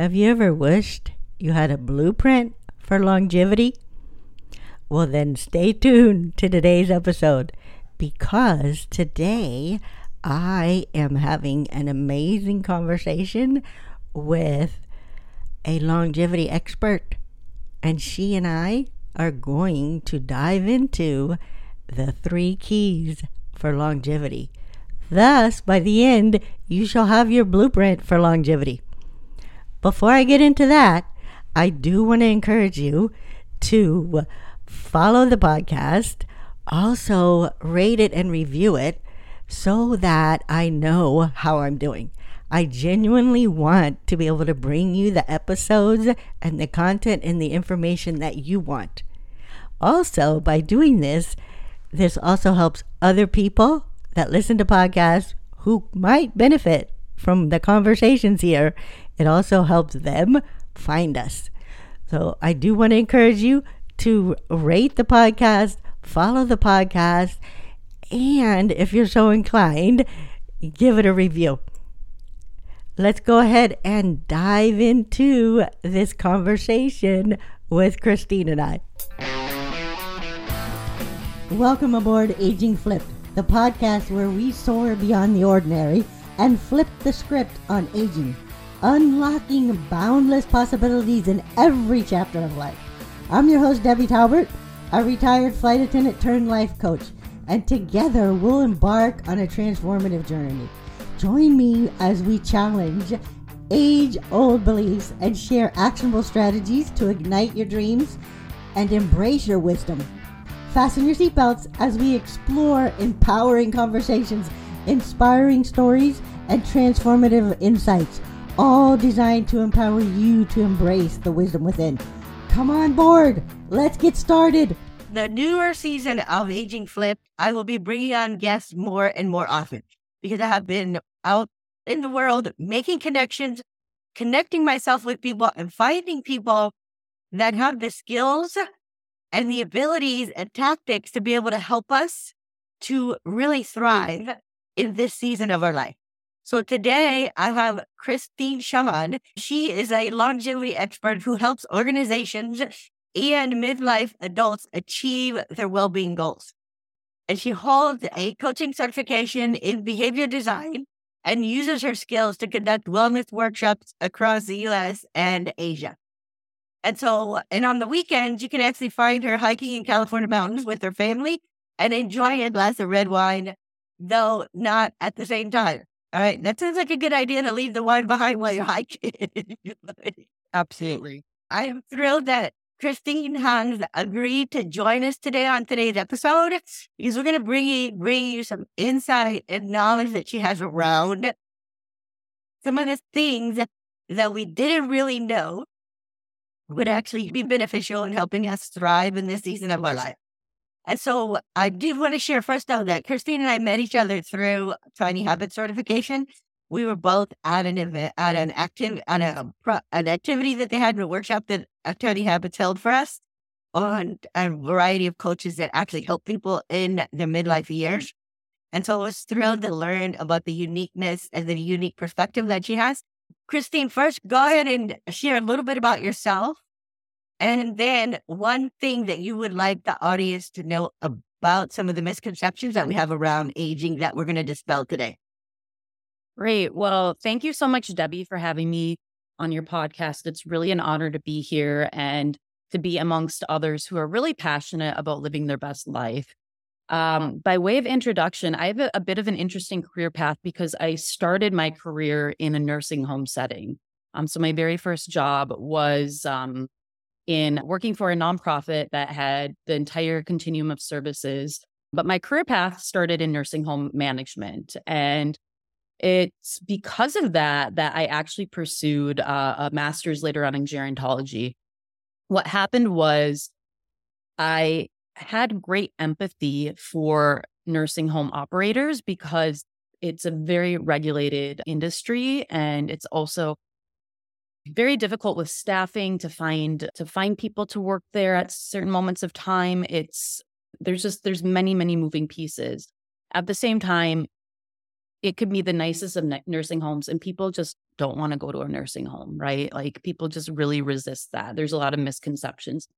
Have you ever wished you had a blueprint for longevity? Well, then stay tuned to today's episode because today I am having an amazing conversation with a longevity expert, and she and I are going to dive into the three keys for longevity. Thus, by the end, you shall have your blueprint for longevity. Before I get into that, I do want to encourage you to follow the podcast, also rate it and review it so that I know how I'm doing. I genuinely want to be able to bring you the episodes and the content and the information that you want. Also, by doing this, this also helps other people that listen to podcasts who might benefit from the conversations here it also helps them find us. So I do want to encourage you to rate the podcast, follow the podcast, and if you're so inclined, give it a review. Let's go ahead and dive into this conversation with Kristine and I. Welcome aboard Aging Flip, the podcast where we soar beyond the ordinary and flip the script on aging unlocking boundless possibilities in every chapter of life. I'm your host, Debi Talbert, a retired flight attendant turned life coach, and together we'll embark on a transformative journey. Join me as we challenge age old beliefs and share actionable strategies to ignite your dreams and embrace your wisdom. Fasten your seatbelts as we explore empowering conversations, inspiring stories, and transformative insights all designed to empower you to embrace the wisdom within. Come on board. Let's get started. The newer season of Aging Flip, I will be bringing on guests more and more often because I have been out in the world making connections, connecting myself with people, and finding people that have the skills and the abilities and tactics to be able to help us to really thrive in this season of our life. So today I have Kristine Shaman. She is a longevity expert who helps organizations and midlife adults achieve their well-being goals. And she holds a coaching certification in behavior design and uses her skills to conduct wellness workshops across the US and Asia. And so, and on the weekends, you can actually find her hiking in California mountains with her family and enjoying a glass of red wine, though not at the same time. All right. That sounds like a good idea to leave the wine behind while you're hiking. Absolutely. I am thrilled that Kristine has agreed to join us today on today's episode because we're going to bring you, bring you some insight and knowledge that she has around some of the things that we didn't really know would actually be beneficial in helping us thrive in this season of our life. And so I do want to share first though that Kristine and I met each other through Tiny Habit certification. We were both at an event, at an active, at a an activity that they had in a workshop that uh, Tiny Habits held for us on a variety of coaches that actually help people in their midlife years. And so I was thrilled to learn about the uniqueness and the unique perspective that she has. Kristine, first, go ahead and share a little bit about yourself and then one thing that you would like the audience to know about some of the misconceptions that we have around aging that we're going to dispel today. Great. Well, thank you so much, Debi, for having me on your podcast. It's really an honor to be here and to be amongst others who are really passionate about living their best life. Um, by way of introduction, I have a, a, bit of an interesting career path because I started my career in a nursing home setting. Um, so my very first job was um, in working for a nonprofit that had the entire continuum of services. But my career path started in nursing home management. And it's because of that that I actually pursued uh, a master's later on in gerontology. What happened was I had great empathy for nursing home operators because it's a very regulated industry and it's also very difficult with staffing to find to find people to work there at certain moments of time it's there's just there's many many moving pieces at the same time it could be the nicest of nursing homes and people just don't want to go to a nursing home, right? Like people just really resist that. There's a lot of misconceptions.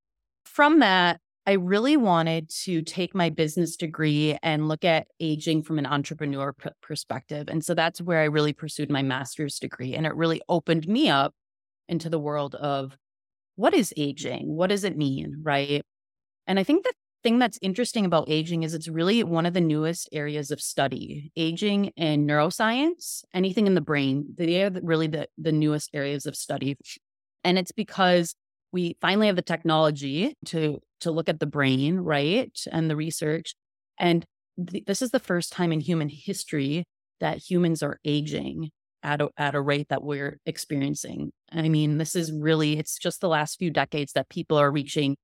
From that, I really wanted to take my business degree and look at aging from an entrepreneur pr- perspective. And so that's where I really pursued my master's degree. And it really opened me up into the world of what is aging? What does it mean? Right. And I think the thing that's interesting about aging is it's really one of the newest areas of study. Aging and neuroscience, anything in the brain, they are really the, the newest areas of study. And it's because we finally have the technology to to look at the brain, right? And the research. And th- this is the first time in human history that humans are aging at a, at a rate that we're experiencing. I mean, this is really, it's just the last few decades that people are reaching,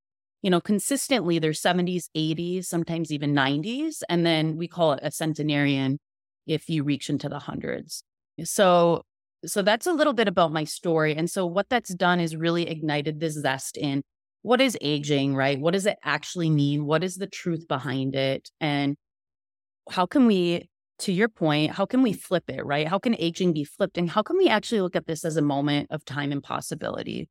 you know, consistently their 70s, 80s, sometimes even 90s. And then we call it a centenarian if you reach into the hundreds. So, so that's a little bit about my story. And so what that's done is really ignited this zest in what is aging, right? What does it actually mean? What is the truth behind it? And how can we to your point, how can we flip it, right? How can aging be flipped? And how can we actually look at this as a moment of time and possibility?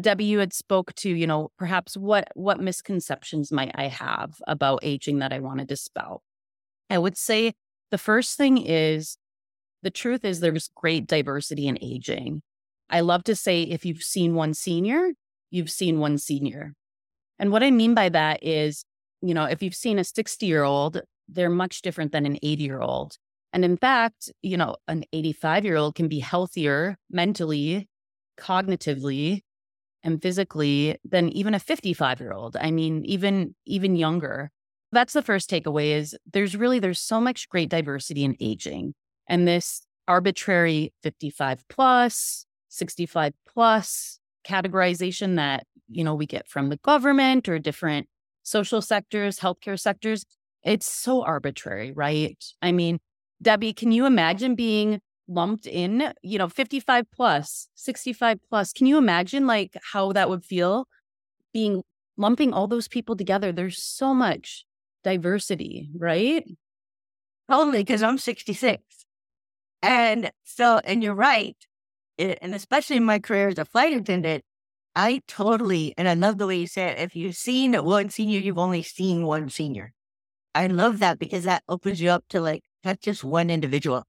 Debi, you had spoke to, you know, perhaps what what misconceptions might I have about aging that I want to dispel? I would say the first thing is the truth is there's great diversity in aging. I love to say if you've seen one senior, you've seen one senior. And what I mean by that is, you know, if you've seen a 60 year old, they're much different than an 80 year old. And in fact, you know, an 85 year old can be healthier mentally, cognitively, and physically than even a 55 year old. I mean, even even younger. That's the first takeaway is there's really there's so much great diversity in aging. And this arbitrary 55 plus, 65 plus categorization that, you know, we get from the government or different social sectors, healthcare sectors, it's so arbitrary, right? I mean, Debi, can you imagine being lumped in, you know, 55 plus, 65 plus? Can you imagine like how that would feel being lumping all those people together? There's so much diversity, right? Totally, because I'm 66. And so, and you're right. It, and especially in my career as a flight attendant, I totally, and I love the way you said, if you've seen one senior, you've only seen one senior. I love that because that opens you up to like, that's just one individual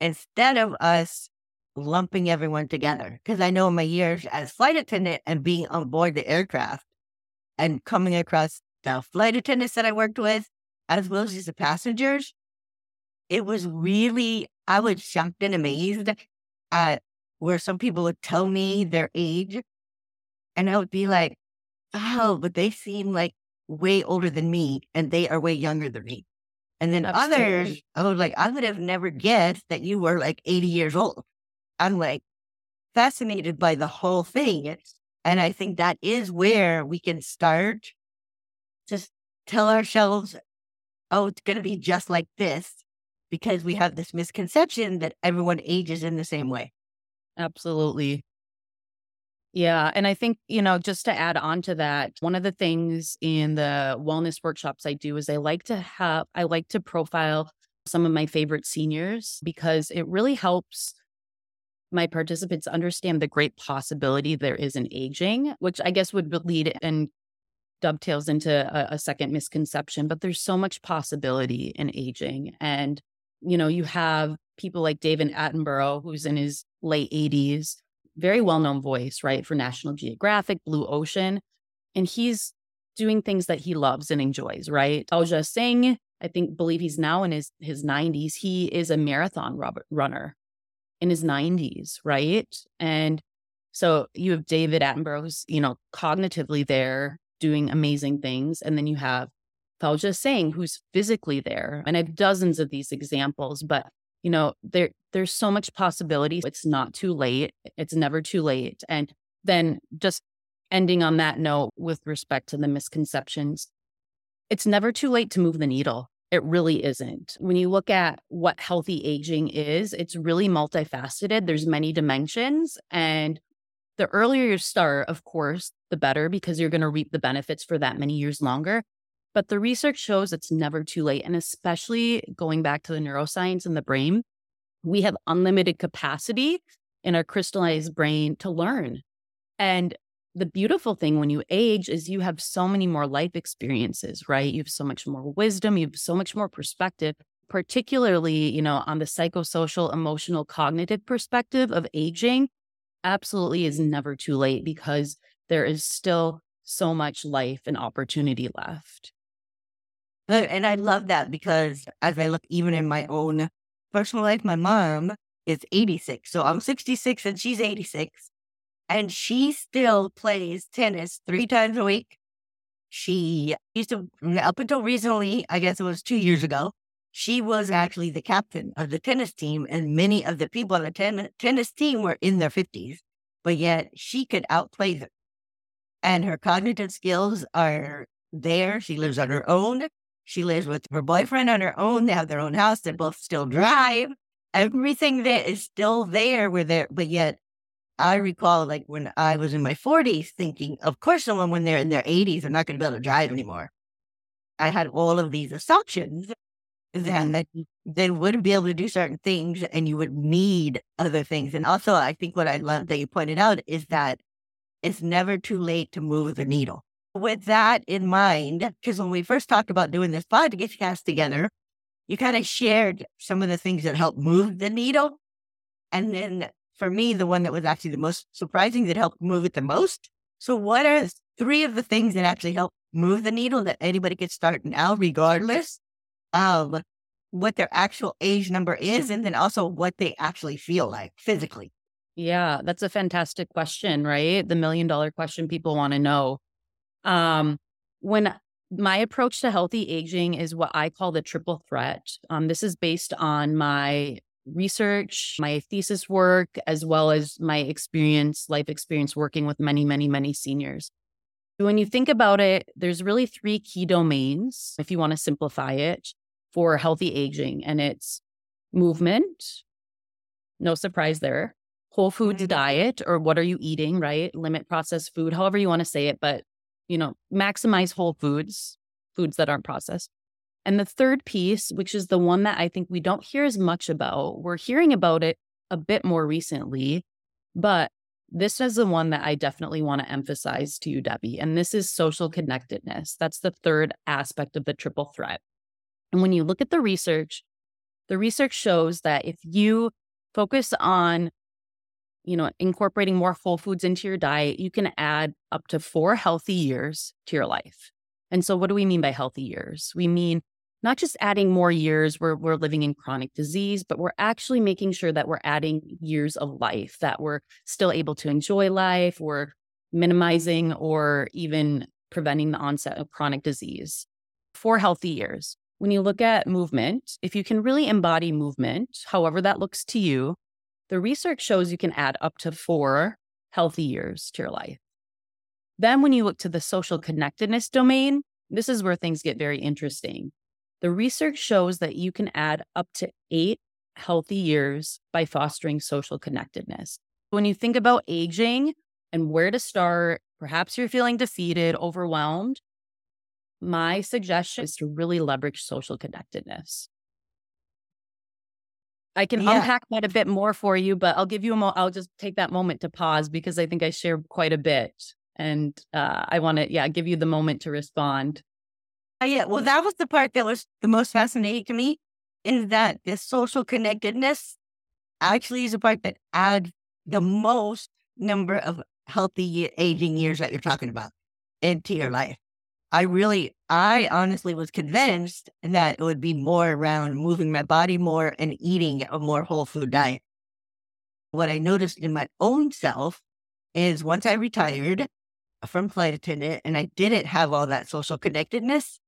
instead of us lumping everyone together. Because I know in my years as flight attendant and being on board the aircraft and coming across the flight attendants that I worked with, as well as the passengers, it was really, I was shocked and amazed at where some people would tell me their age. And I would be like, oh, but they seem like way older than me and they are way younger than me. And then Absolutely. others, I was like, I would have never guessed that you were like 80 years old. I'm like fascinated by the whole thing. And I think that is where we can start to tell ourselves, oh, it's going to be just like this because we have this misconception that everyone ages in the same way. Absolutely. Yeah. And I think, you know, just to add on to that, one of the things in the wellness workshops I do is I like to have, I like to profile some of my favorite seniors because it really helps my participants understand the great possibility there is in aging, which I guess would lead and dovetails into a, a second misconception. But there's so much possibility in aging. And, you know, you have people like David Attenborough, who's in his late 80s very well known voice, right, for National Geographic, Blue Ocean. And he's doing things that he loves and enjoys, right? Fauja Singh, I think, believe he's now in his, his 90s. He is a marathon runner in his 90s, right? And so you have David Attenborough, who's, you know, cognitively there doing amazing things. And then you have Fauja Singh, who's physically there. And I have dozens of these examples, but you know, there there's so much possibility. It's not too late. It's never too late. And then just ending on that note with respect to the misconceptions, it's never too late to move the needle. It really isn't. When you look at what healthy aging is, it's really multifaceted. There's many dimensions. And the earlier you start, of course, the better because you're going to reap the benefits for that many years longer. But the research shows it's never too late. And especially going back to the neuroscience and the brain, We have unlimited capacity in our crystallized brain to learn. And the beautiful thing when you age is you have so many more life experiences, right? You have so much more wisdom, you have so much more perspective, particularly, you know, on the psychosocial, emotional, cognitive perspective of aging. Absolutely is never too late because there is still so much life and opportunity left. And I love that because as I look even in my own personal life, my mom is 86. So I'm 66 and she's 86 and she still plays tennis three times a week. She used to, mm, up until recently, I guess it was two years ago, she was actually the captain of the tennis team, and many of the people on the ten- tennis team were in their 50s, but yet she could outplay them. And her cognitive skills are there. She lives on her own. She lives with her boyfriend on her own. They have their own house. They both still drive. Everything that is still there, where there, but yet I recall like when I was in my 40s thinking, of course, someone when they're in their 80s they're not going to be able to drive anymore. I had all of these assumptions that they wouldn't be able to do certain things and you would need other things. And also, I think what I love that you pointed out is that it's never too late to move the needle. With that in mind, because when we first talked about doing this podcast together, you kind of shared some of the things that helped move the needle. And then for me, the one that was actually the most surprising that helped move it the most. So, what are three of the things that actually help move the needle that anybody could start now, regardless of what their actual age number is, and then also what they actually feel like physically? Yeah, that's a fantastic question, right? The million dollar question people want to know. Um, when my approach to healthy aging is what I call the triple threat. Um, this is based on my research, my thesis work, as well as my experience, life experience working with many, many, many seniors. When you think about it, there's really three key domains, if you want to simplify it, for healthy aging. And it's movement, no surprise there, whole foods mm-hmm. diet, or what are you eating, right? Limit processed food, however you want to say it, but, you know, maximize whole foods, foods that aren't processed. And the third piece, which is the one that I think we don't hear as much about, we're hearing about it a bit more recently, but this is the one that I definitely want to emphasize to you, Debi. And this is social connectedness. That's the third aspect of the triple threat. And when you look at the research, the research shows that if you focus on you know incorporating more whole foods into your diet you can add up to 4 healthy years to your life. And so what do we mean by healthy years? We mean not just adding more years where we're living in chronic disease, but we're actually making sure that we're adding years of life, that we're still able to enjoy life, we're minimizing or even preventing the onset of chronic disease. Four healthy years. When you look at movement, if you can really embody movement, however that looks to you, the research shows you can add up to four healthy years to your life. Then, when you look to the social connectedness domain, this is where things get very interesting. The research shows that you can add up to eight healthy years by fostering social connectedness. When you think about aging and where to start, perhaps you're feeling defeated, overwhelmed. My suggestion is to really leverage social connectedness. I can yeah. unpack that a bit more for you, but I'll give you a mo- I'll just take that moment to pause because I think I shared quite a bit, and uh, I want to yeah give you the moment to respond. Uh, yeah, well, that was the part that was the most fascinating to me is that the social connectedness actually is the part that adds the most number of healthy aging years that you're talking about into your life. I really, I honestly was convinced that it would be more around moving my body more and eating a more whole food diet. What I noticed in my own self is once I retired from flight attendant and I didn't have all that social connectedness,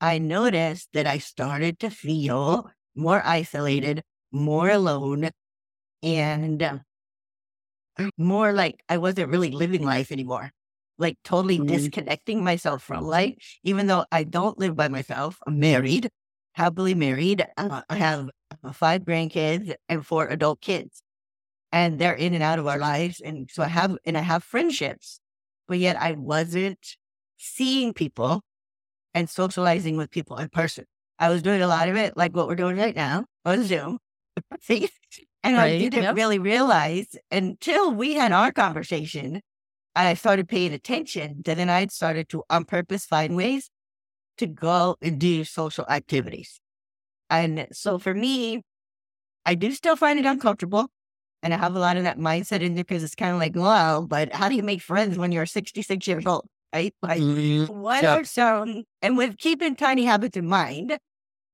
I noticed that I started to feel more isolated, more alone, and uh, more like I wasn't really living life anymore. Like totally mm-hmm. disconnecting myself from life, even though I don't live by myself. I'm married, happily married. Uh, I have uh, five grandkids and four adult kids, and they're in and out of our lives. And so I have, and I have friendships, but yet I wasn't seeing people and socializing with people in person. I was doing a lot of it like what we're doing right now on Zoom, and Right, I didn't yep. really realize until we had our conversation. I started paying attention then I started to on purpose find ways to go and do social activities. And so for me, I do still find it uncomfortable. And I have a lot of that mindset in there because it's kind of like, wow, but how do you make friends when you're 66 years old? Right? Like, mm-hmm. what Yep. are some, and with keeping tiny habits in mind,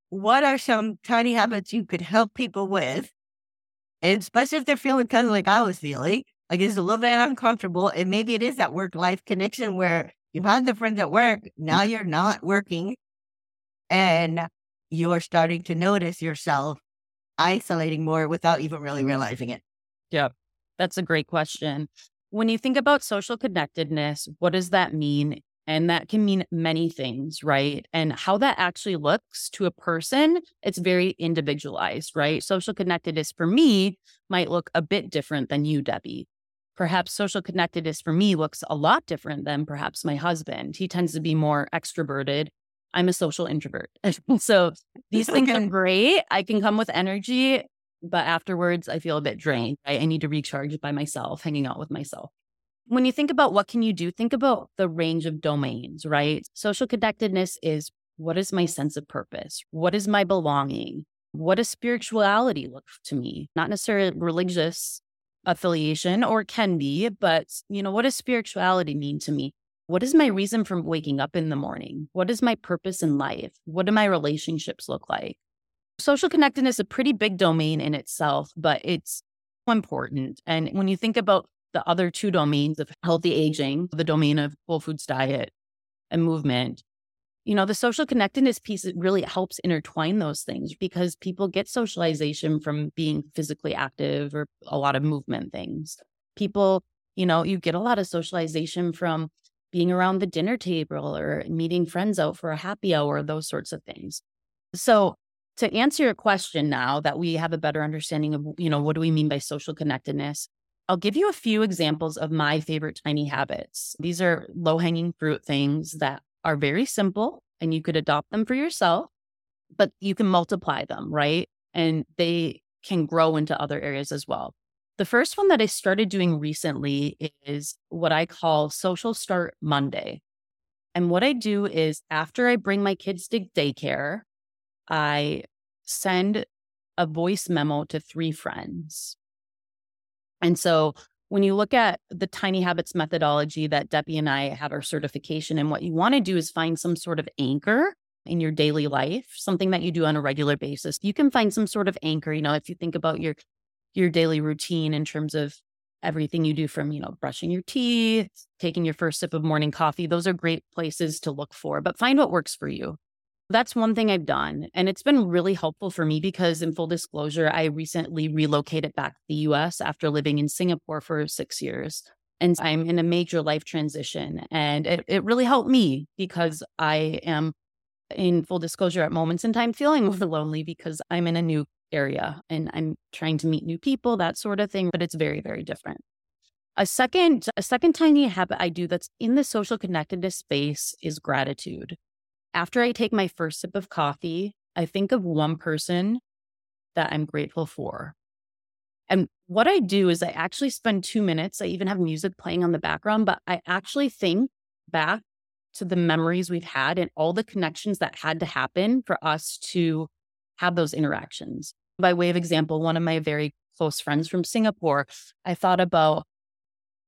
what are some tiny habits you could help people with? And especially if they're feeling kind of like I was feeling, like it's a little bit uncomfortable. And maybe it is that work life connection where you've had the friends at work, now mm-hmm. you're not working, and you're starting to notice yourself isolating more without even really realizing it. Yeah, that's a great question. When you think about social connectedness, what does that mean? And that can mean many things, right? And how that actually looks to a person, it's very individualized, right? Social connectedness for me might look a bit different than you, Debi. Perhaps social connectedness for me looks a lot different than perhaps my husband. He tends to be more extroverted. I'm a social introvert. so these things are great. I can come with energy, but afterwards I feel a bit drained. I, I need to recharge by myself, hanging out with myself. When you think about what can you do, think about the range of domains, right? Social connectedness is what is my sense of purpose? What is my belonging? What does spirituality look to me? Not necessarily religious affiliation or can be, but you know, what does spirituality mean to me? What is my reason for waking up in the morning? What is my purpose in life? What do my relationships look like? Social connectedness is a pretty big domain in itself, but it's important. And when you think about the other two domains of healthy aging, the domain of whole foods diet and movement, you know, the social connectedness piece really helps intertwine those things because people get socialization from being physically active or a lot of movement things. People, you know, you get a lot of socialization from being around the dinner table or meeting friends out for a happy hour, those sorts of things. So, to answer your question now that we have a better understanding of, you know, what do we mean by social connectedness? I'll give you a few examples of my favorite tiny habits. These are low hanging fruit things that are very simple and you could adopt them for yourself, but you can multiply them, right? And they can grow into other areas as well. The first one that I started doing recently is what I call Social Start Monday. And what I do is after I bring my kids to daycare, I send a voice memo to three friends. And so when you look at the tiny habits methodology that Debi and I had our certification, and what you want to do is find some sort of anchor in your daily life, something that you do on a regular basis. You can find some sort of anchor, you know, if you think about your your daily routine in terms of everything you do from, you know, brushing your teeth, taking your first sip of morning coffee, those are great places to look for, but find what works for you. That's one thing I've done. And it's been really helpful for me because, in full disclosure, I recently relocated back to the US after living in Singapore for six years. And I'm in a major life transition. And it, it really helped me because I am, in full disclosure, at moments in time feeling lonely because I'm in a new area and I'm trying to meet new people, that sort of thing. But it's very, very different. A second, a second tiny habit I do that's in the social connectedness space is gratitude after I take my first sip of coffee, I think of one person that I'm grateful for. And what I do is I actually spend two minutes, I even have music playing on the background, but I actually think back to the memories we've had and all the connections that had to happen for us to have those interactions. By way of example, one of my very close friends from Singapore, I thought about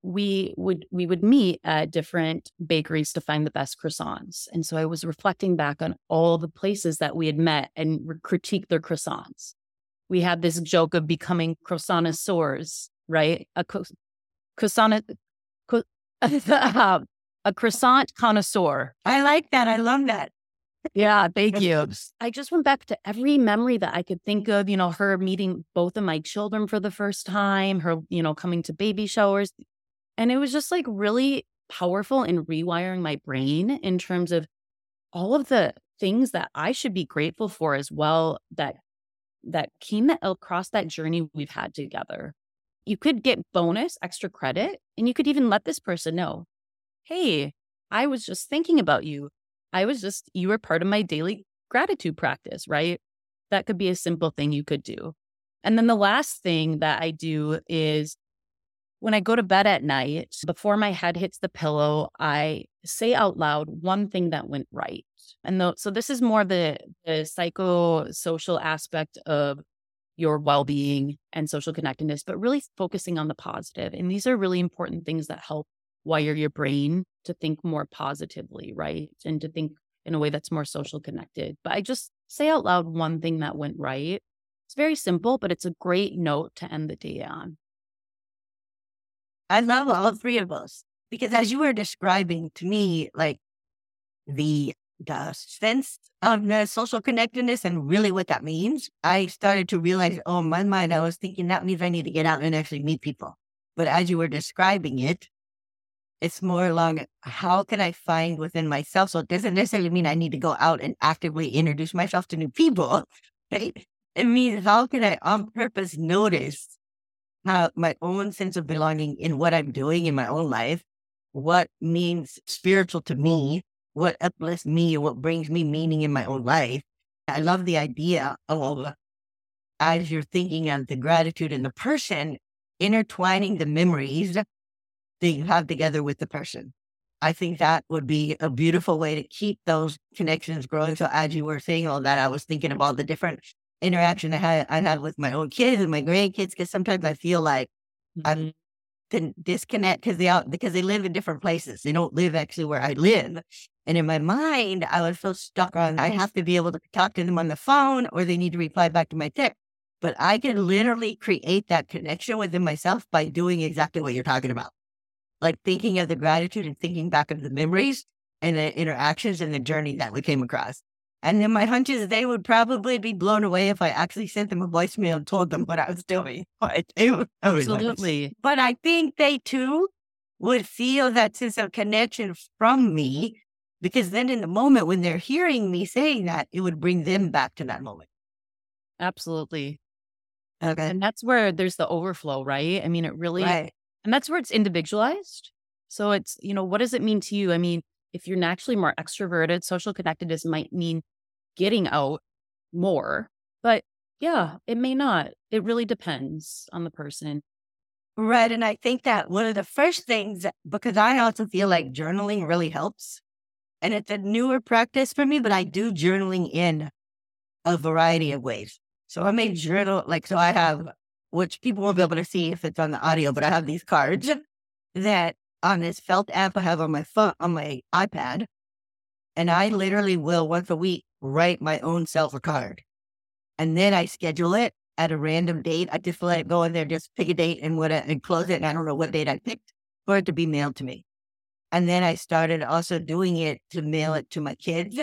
we would we would meet at different bakeries to find the best croissants and so i was reflecting back on all the places that we had met and critiqued their croissants we had this joke of becoming croissanteurs right a co- croissant co- a croissant connoisseur I like that. I love that. yeah, thank you. I just went back to every memory that I could think of, you know, her meeting both of my children for the first time, her, you know, coming to baby showers. And it was just like really powerful in rewiring my brain in terms of all of the things that I should be grateful for as well that that came across that journey we've had together. You could get bonus extra credit and you could even let this person know, "Hey, I was just thinking about you. I was just, you were part of my daily gratitude practice, right? That could be a simple thing you could do. And then the last thing that I do is when I go to bed at night, before my head hits the pillow, I say out loud one thing that went right. And so this is more the, the psychosocial aspect of your well-being and social connectedness, but really focusing on the positive. And these are really important things that help wire your brain to think more positively, right? And to think in a way that's more social connected. But I just say out loud one thing that went right. It's very simple, but it's a great note to end the day on. I love all three of those because as you were describing to me, like the the sense of the social connectedness and really what that means, I started to realize, oh, in my mind, I was thinking that means I need to get out and actually meet people. But as you were describing it, it's more along how can I find within myself? So it doesn't necessarily mean I need to go out and actively introduce myself to new people. Right? It means how can I on purpose notice how my own sense of belonging in what I'm doing in my own life, what means spiritual to me, what uplifts me, what brings me meaning in my own life. I love the idea of as you're thinking of the gratitude in the person, intertwining the memories that you have together with the person. I think that would be a beautiful way to keep those connections growing. So as you were saying all that, I was thinking of all the different interaction I had I had with my own kids and my grandkids because sometimes I feel like mm-hmm. I'm can disconnect because they out because they live in different places. They don't live actually where I live. And in my mind, I was so stuck on I have to be able to talk to them on the phone or they need to reply back to my text. But I can literally create that connection within myself by doing exactly what you're talking about like thinking of the gratitude and thinking back of the memories and the interactions and the journey that we came across. And then my hunch is they would probably be blown away if I actually sent them a voicemail and told them what I was doing. Absolutely. But I think they too would feel that sense of connection from me because then in the moment when they're hearing me saying that, it would bring them back to that moment. Absolutely. Okay. And that's where there's the overflow, right? I mean, it really Right. And that's where it's individualized. So it's, you know, what does it mean to you? I mean, if you're naturally more extroverted, social connectedness might mean getting out more. But yeah, it may not. It really depends on the person. Right. And I think that one of the first things, because I also feel like journaling really helps. And it's a newer practice for me, but I do journaling in a variety of ways. So I may journal, like, so I have which people won't be able to see if it's on the audio, but I have these cards that on this felt app I have on my phone, on my iPad. And I literally will once a week write my own self a card. And then I schedule it at a random date. I just let it go in there, just pick a date and what and close it. And I don't know what date I picked for it to be mailed to me. And then I started also doing it to mail it to my kids,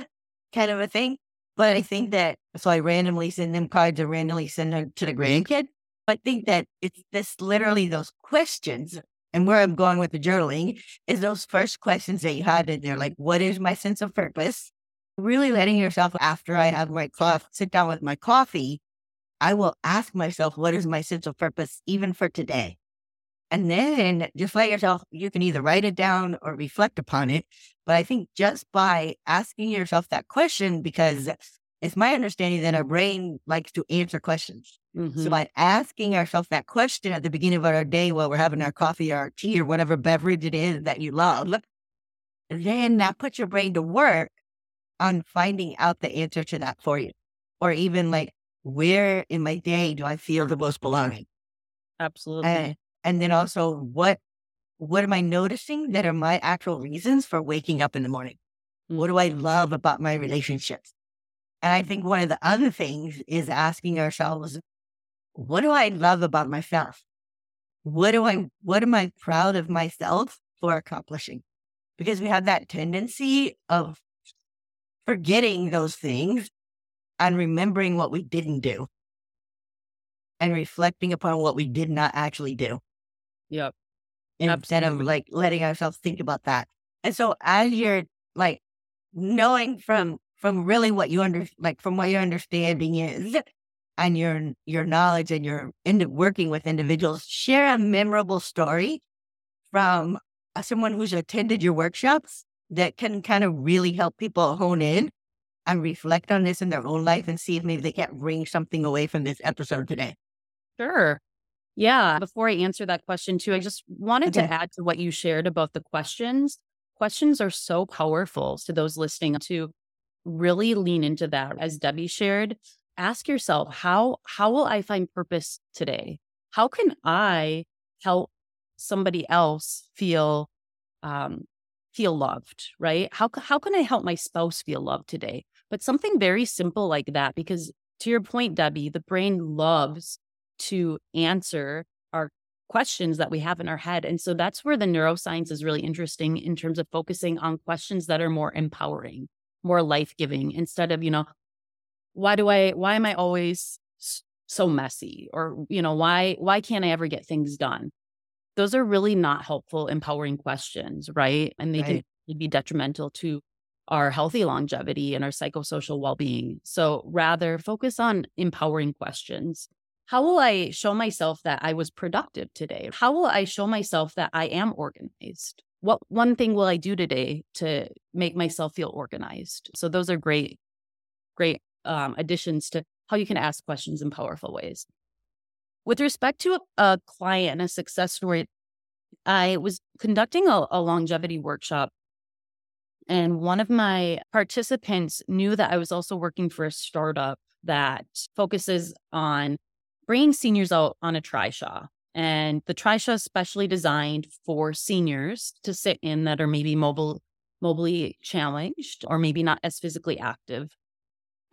kind of a thing. But I think that so I randomly send them cards and randomly send them to the grandkid. But I think that it's this literally those questions and where I'm going with the journaling is those first questions that you had in there, like, what is my sense of purpose? Really letting yourself, after I have my coffee, sit down with my coffee, I will ask myself, what is my sense of purpose, even for today? And then just let yourself, you can either write it down or reflect upon it. But I think just by asking yourself that question, because it's my understanding that our brain likes to answer questions. Mm-hmm. So by asking ourselves that question at the beginning of our day while we're having our coffee or our tea or whatever beverage it is that you love, then that puts your brain to work on finding out the answer to that for you. Or even like, where in my day do I feel the most belonging? Absolutely. And, and then also what what am I noticing that are my actual reasons for waking up in the morning? Mm-hmm. What do I love about my relationships? And I think one of the other things is asking ourselves, what do I love about myself? What do I, what am I proud of myself for accomplishing? Because we have that tendency of forgetting those things and remembering what we didn't do and reflecting upon what we did not actually do. Yep. Instead Absolutely. of like letting ourselves think about that. And so as you're like knowing from from really what you under like from what your understanding is and your your knowledge and your into working with individuals share a memorable story from uh, someone who's attended your workshops that can kind of really help people hone in and reflect on this in their own life and see if maybe they can't bring something away from this episode today Sure. Yeah. Before I answer that question, too, I just wanted Okay. to add to what you shared about the questions. Questions are so powerful to those listening to really lean into that. As Debi shared, ask yourself, how how will I find purpose today? How can I help somebody else feel um, feel loved? Right? How how can I help my spouse feel loved today? But something very simple like that, because to your point, Debi, the brain loves to answer our questions that we have in our head. And so that's where the neuroscience is really interesting in terms of focusing on questions that are more empowering, more life giving, instead of, you know, why do I, why am I always so messy? Or, you know, why, why can't I ever get things done? Those are really not helpful, empowering questions, right? And they Right. can be detrimental to our healthy longevity and our psychosocial well being. So rather focus on empowering questions. How will I show myself that I was productive today? How will I show myself that I am organized? What one thing will I do today to make myself feel organized? So those are great, great um, additions to how you can ask questions in powerful ways. With respect to a, a client and a success story, I was conducting a, a longevity workshop and one of my participants knew that I was also working for a startup that focuses on bringing seniors out on a trishaw. And the trishaw is specially designed for seniors to sit in that are maybe mobile, mobily challenged or maybe not as physically active.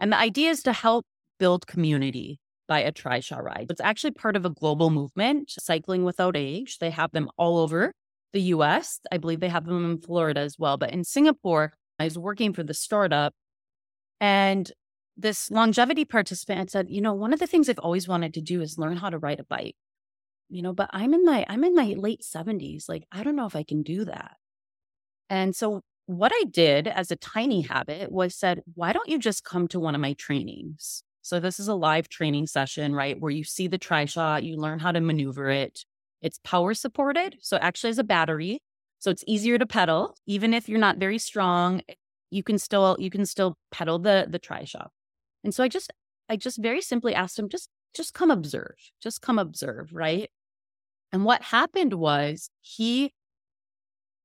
And the idea is to help build community by a trishaw ride. It's actually part of a global movement, Cycling Without Age. They have them all over the US. I believe they have them in Florida as well. But in Singapore, I was working for the startup and this longevity participant said, you know, one of the things I've always wanted to do is learn how to ride a bike. You know, but I'm in my I'm in my late 70s. Like, I don't know if I can do that. And so what I did as a tiny habit was said, why don't you just come to one of my trainings? So this is a live training session, right? Where you see the trishaw, you learn how to maneuver it. It's power supported. So it actually has a battery. So it's easier to pedal. Even if you're not very strong, you can still you can still pedal the the trishaw. And so I just I just very simply asked him, just just come observe. Just come observe, right? And what happened was he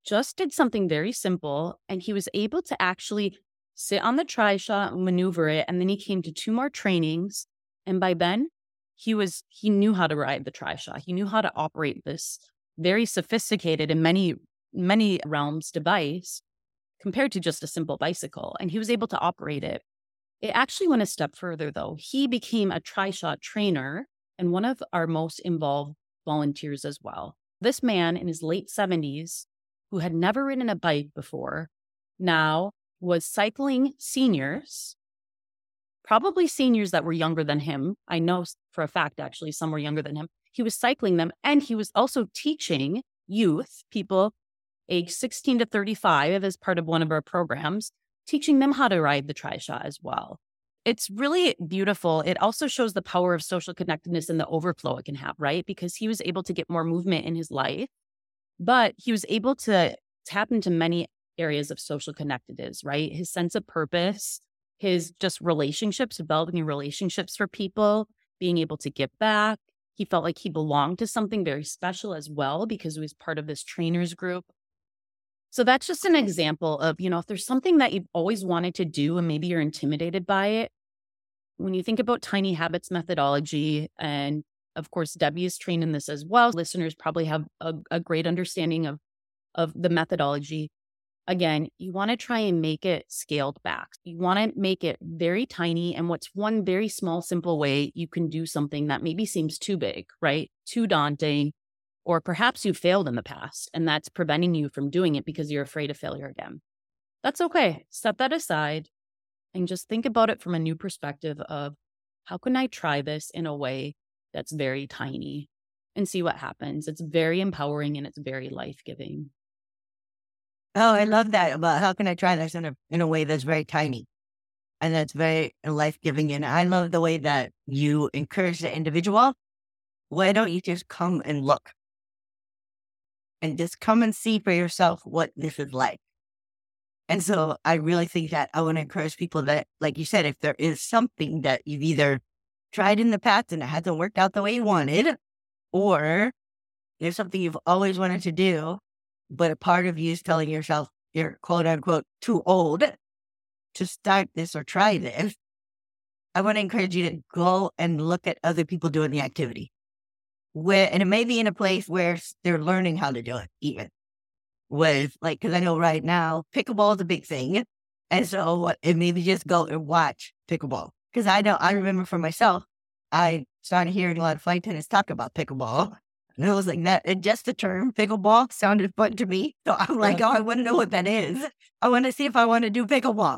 just did something very simple and he was able to actually sit on the trishaw, and maneuver it, and then he came to two more trainings. And by then, he was he knew how to ride the trishaw. He knew how to operate this very sophisticated in many many realms device compared to just a simple bicycle, and he was able to operate it. It actually went a step further, though. He became a trishaw trainer and one of our most involved volunteers as well. This man in his late 70s, who had never ridden a bike before, now was cycling seniors, probably seniors that were younger than him. I know for a fact, actually, some were younger than him. He was cycling them and he was also teaching youth, people age 16 to 35, as part of one of our programs, teaching them how to ride the trishaw as well. It's really beautiful. It also shows the power of social connectedness and the overflow it can have, right? Because he was able to get more movement in his life, but he was able to tap into many areas of social connectedness, right? His sense of purpose, his just relationships, developing relationships for people, being able to give back. He felt like he belonged to something very special as well because he was part of this trainers group. So that's just an example of, you know, if there's something that you've always wanted to do and maybe you're intimidated by it, when you think about tiny habits methodology, and of course, Debi is trained in this as well, listeners probably have a, a great understanding of, of the methodology. Again, you want to try and make it scaled back. You want to make it very tiny. And what's one very small, simple way you can do something that maybe seems too big, right? Too daunting, or perhaps you failed in the past and that's preventing you from doing it because you're afraid of failure again. That's okay. Set that aside and just think about it from a new perspective of how can I try this in a way that's very tiny and see what happens. It's very empowering and it's very life giving. Oh, I love that about how can I try this in a in a way that's very tiny and that's very life giving. And I love the way that you encourage the individual. Why don't you just come and look and just come and see for yourself what this is like? And so I really think that I want to encourage people that, like you said, if there is something that you've either tried in the past and it hasn't worked out the way you wanted, or there's something you've always wanted to do, but a part of you is telling yourself you're quote unquote too old to start this or try this, I want to encourage you to go and look at other people doing the activity. Where, and it may be in a place where they're learning how to do it, even with like, because I know right now pickleball is a big thing. And so it maybe just go and watch pickleball. Because I know, I remember for myself, I started hearing a lot of flight tennis talk about pickleball. And I was like, that, and just the term pickleball sounded fun to me. So I'm like, oh, I want to know what that is. I want to see if I want to do pickleball.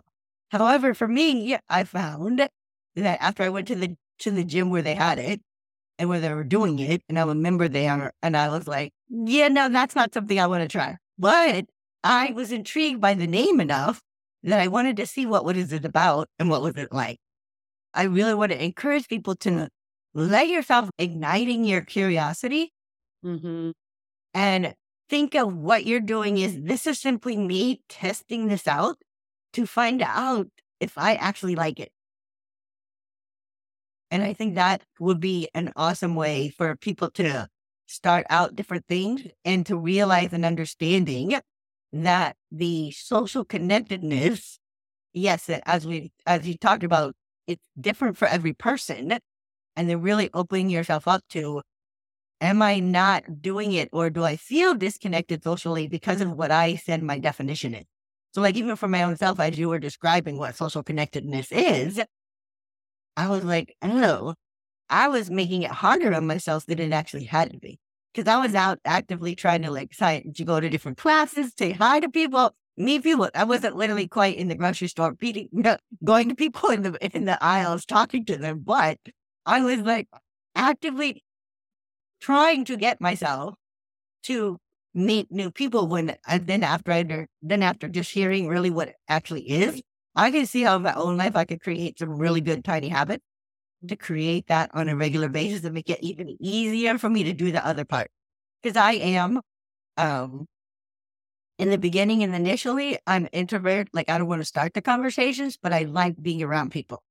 However, for me, I found that after I went to the to the gym where they had it and where they were doing it, and I'm a member there, and I was like, yeah, no, that's not something I want to try. But I was intrigued by the name enough that I wanted to see what what is it about and what was it like. I really want to encourage people to let yourself igniting your curiosity Mm-hmm. and think of what you're doing is this is simply me testing this out to find out if I actually like it. And I think that would be an awesome way for people to start out different things and to realize an understanding that the social connectedness, yes, as we as you talked about, it's different for every person. And then really opening yourself up to am I not doing it or do I feel disconnected socially because of what I said my definition is? So, like, even for my own self, as you were describing what social connectedness is, I was like, oh, I was making it harder on myself than it actually had to be. Because I was out actively trying to, like, sign, to go to different classes, say hi to people, meet people. I wasn't literally quite in the grocery store, beating, going to people in the in the aisles, talking to them, but I was like actively trying to get myself to meet new people when and then after I then after just hearing really what it actually is, I can see how in my own life I could create some really good tiny habits to create that on a regular basis and make it even easier for me to do the other part. Because I am um in the beginning and initially I'm introvert, like I don't want to start the conversations, but I like being around people.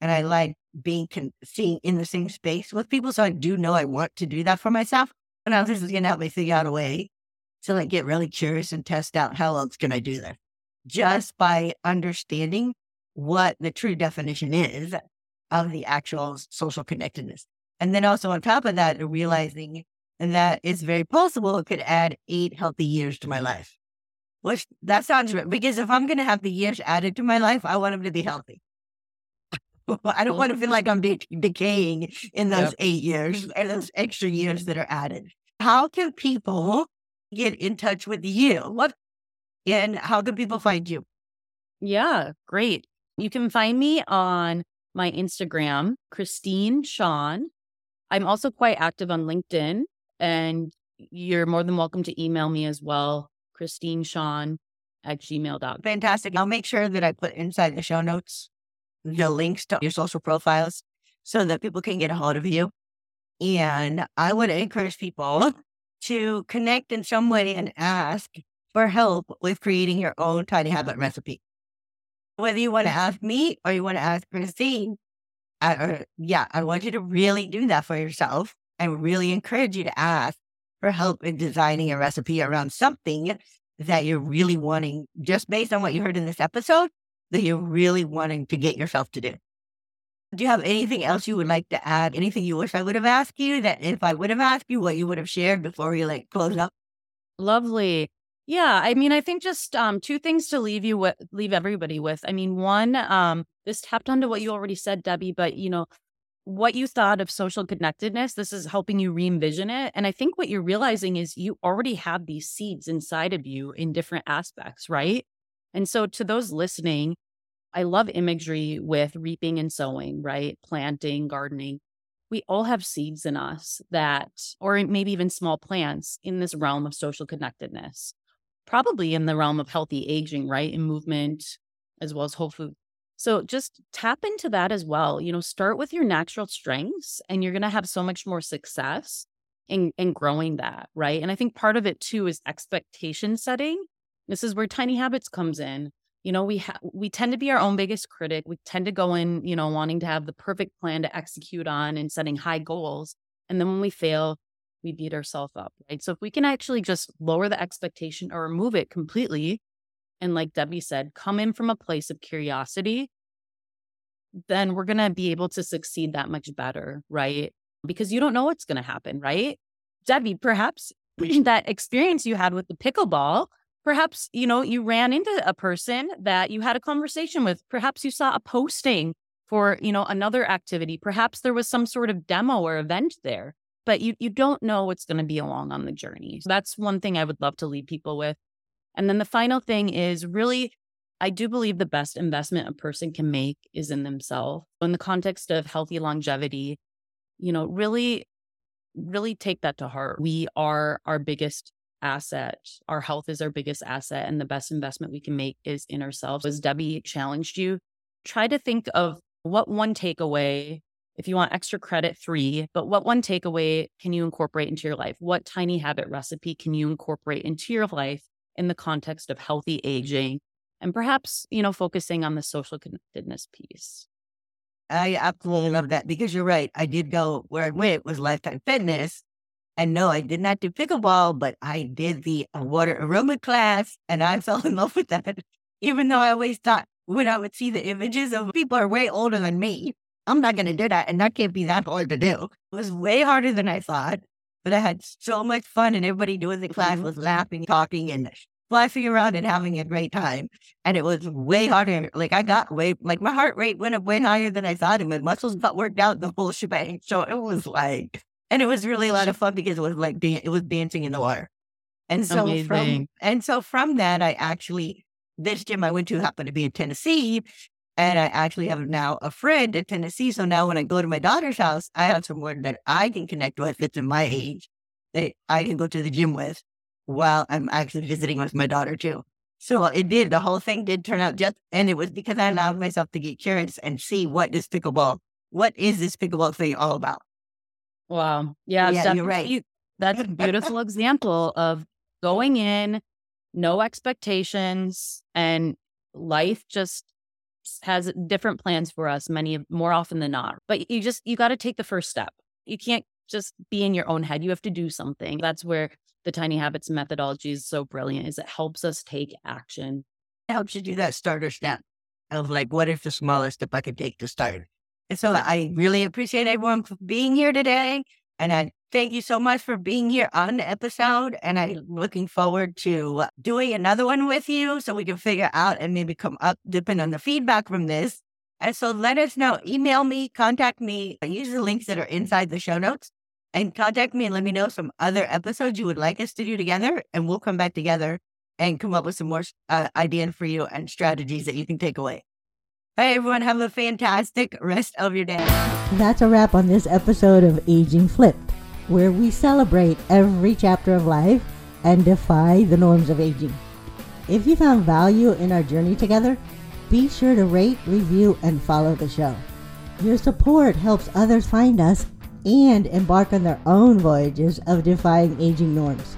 And I like being con- seeing in the same space with people. So I do know I want to do that for myself. And I was just gonna help me figure out a way to like get really curious and test out how else can I do that. Just by understanding what the true definition is of the actual social connectedness. And then also on top of that, realizing that it's very possible it could add eight healthy years to my life. Which that sounds because if I'm going to have the years added to my life, I want them to be healthy. I don't want to feel like I'm de- decaying in those yep. eight years and those extra years that are added. How can people get in touch with you? What and how can people find you? Yeah, great. You can find me on my Instagram, Kristine Sean. I'm also quite active on LinkedIn, and you're more than welcome to email me as well, Kristine Sean at gmail.com. Fantastic. I'll make sure that I put inside the show notes the links to your social profiles so that people can get a hold of you. And I would encourage people to connect in some way and ask for help with creating your own tiny habit recipe. Whether you want to ask me or you want to ask Kristine, I, or, yeah, I want you to really do that for yourself and really encourage you to ask for help in designing a recipe around something that you're really wanting, just based on what you heard in this episode, that you're really wanting to get yourself to do. Do you have anything else you would like to add? Anything you wish I would have asked you that if I would have asked you, what you would have shared before we like close up? Lovely. Yeah, I mean, I think just um, two things to leave you with, leave everybody with. I mean, one, um, this tapped onto what you already said, Debi, but you know, what you thought of social connectedness, this is helping you re envision it. And I think what you're realizing is you already have these seeds inside of you in different aspects, right? And so, to those listening, I love imagery with reaping and sowing, right? Planting, gardening. We all have seeds in us that, or maybe even small plants in this realm of social connectedness, probably in the realm of healthy aging, right? In movement, as well as whole food. So just tap into that as well. You know, start with your natural strengths and you're going to have so much more success in, in growing that, right? And I think part of it too is expectation setting this is where tiny habits comes in. you know we ha- we tend to be our own biggest critic we tend to go in you know wanting to have the perfect plan to execute on and setting high goals and then when we fail we beat ourselves up right so if we can actually just lower the expectation or remove it completely and like debi said come in from a place of curiosity then we're going to be able to succeed that much better right because you don't know what's going to happen right debi perhaps that experience you had with the pickleball Perhaps, you know, you ran into a person that you had a conversation with. Perhaps you saw a posting for, you know, another activity. Perhaps there was some sort of demo or event there, but you you don't know what's going to be along on the journey. So that's one thing I would love to leave people with. And then the final thing is really I do believe the best investment a person can make is in themselves. In the context of healthy longevity, you know, really really take that to heart. We are our biggest asset. Our health is our biggest asset, and the best investment we can make is in ourselves. As Debi challenged you, try to think of what one takeaway, if you want extra credit, three, but what one takeaway can you incorporate into your life? What tiny habit recipe can you incorporate into your life in the context of healthy aging? And perhaps, you know, focusing on the social connectedness piece. I absolutely love that because you're right. I did go where I went was Lifetime Fitness, and no, I did not do pickleball, but I did the uh, water aerobic class and I fell in love with that. Even though I always thought when I would see the images of people are way older than me, I'm not going to do that. And that can't be that hard to do. It was way harder than I thought, but I had so much fun and everybody doing the class was laughing, talking and flashing around and having a great time. And it was way harder. Like I got way, like my heart rate went up way higher than I thought and my muscles got worked out the whole shebang. So it was like, and it was really a lot of fun because it was like being it was dancing in the water. And so Amazing. from and so from that, I actually this gym I went to happened to be in Tennessee, and I actually have now a friend in Tennessee. So now when I go to my daughter's house, I have someone that I can connect with that's in my age that I can go to the gym with while I'm actually visiting with my daughter too. So it did. The whole thing did turn out just, and it was because I allowed myself to get curious and see what this pickleball. What is this pickleball thing all about? Wow. Yeah, yeah you're right. That's a beautiful example of going in, no expectations, and life just has different plans for us many more often than not. But you just you got to take the first step. You can't just be in your own head. You have to do something. That's where the tiny habits methodology is so brilliant is it helps us take action. It helps you do that starter step of like what is the smallest step I could take to start? And so I really appreciate everyone for being here today. And I thank you so much for being here on the episode. And I'm looking forward to doing another one with you so we can figure out and maybe come up, depending on the feedback from this. And so let us know. Email me, contact me, use the links that are inside the show notes and contact me and let me know some other episodes you would like us to do together. And we'll come back together and come up with some more uh, ideas for you and strategies that you can take away. Hey, everyone, have a fantastic rest of your day. That's a wrap on this episode of Aging Flipped, where we celebrate every chapter of life and defy the norms of aging. If you found value in our journey together, be sure to rate, review, and follow the show. Your support helps others find us and embark on their own voyages of defying aging norms.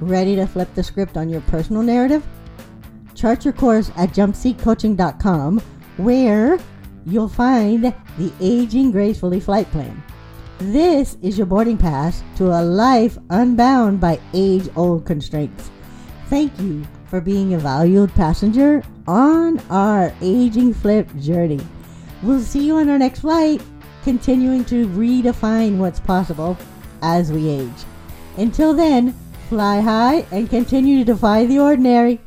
Ready to flip the script on your personal narrative? Chart your course at jumpseatcoaching.com where you'll find the Aging Gracefully Flight Plan. This is your boarding pass to a life unbound by age old constraints. Thank you for being a valued passenger on our aging flip journey. We'll see you on our next flight, continuing to redefine what's possible as we age. Until then, fly high and continue to defy the ordinary.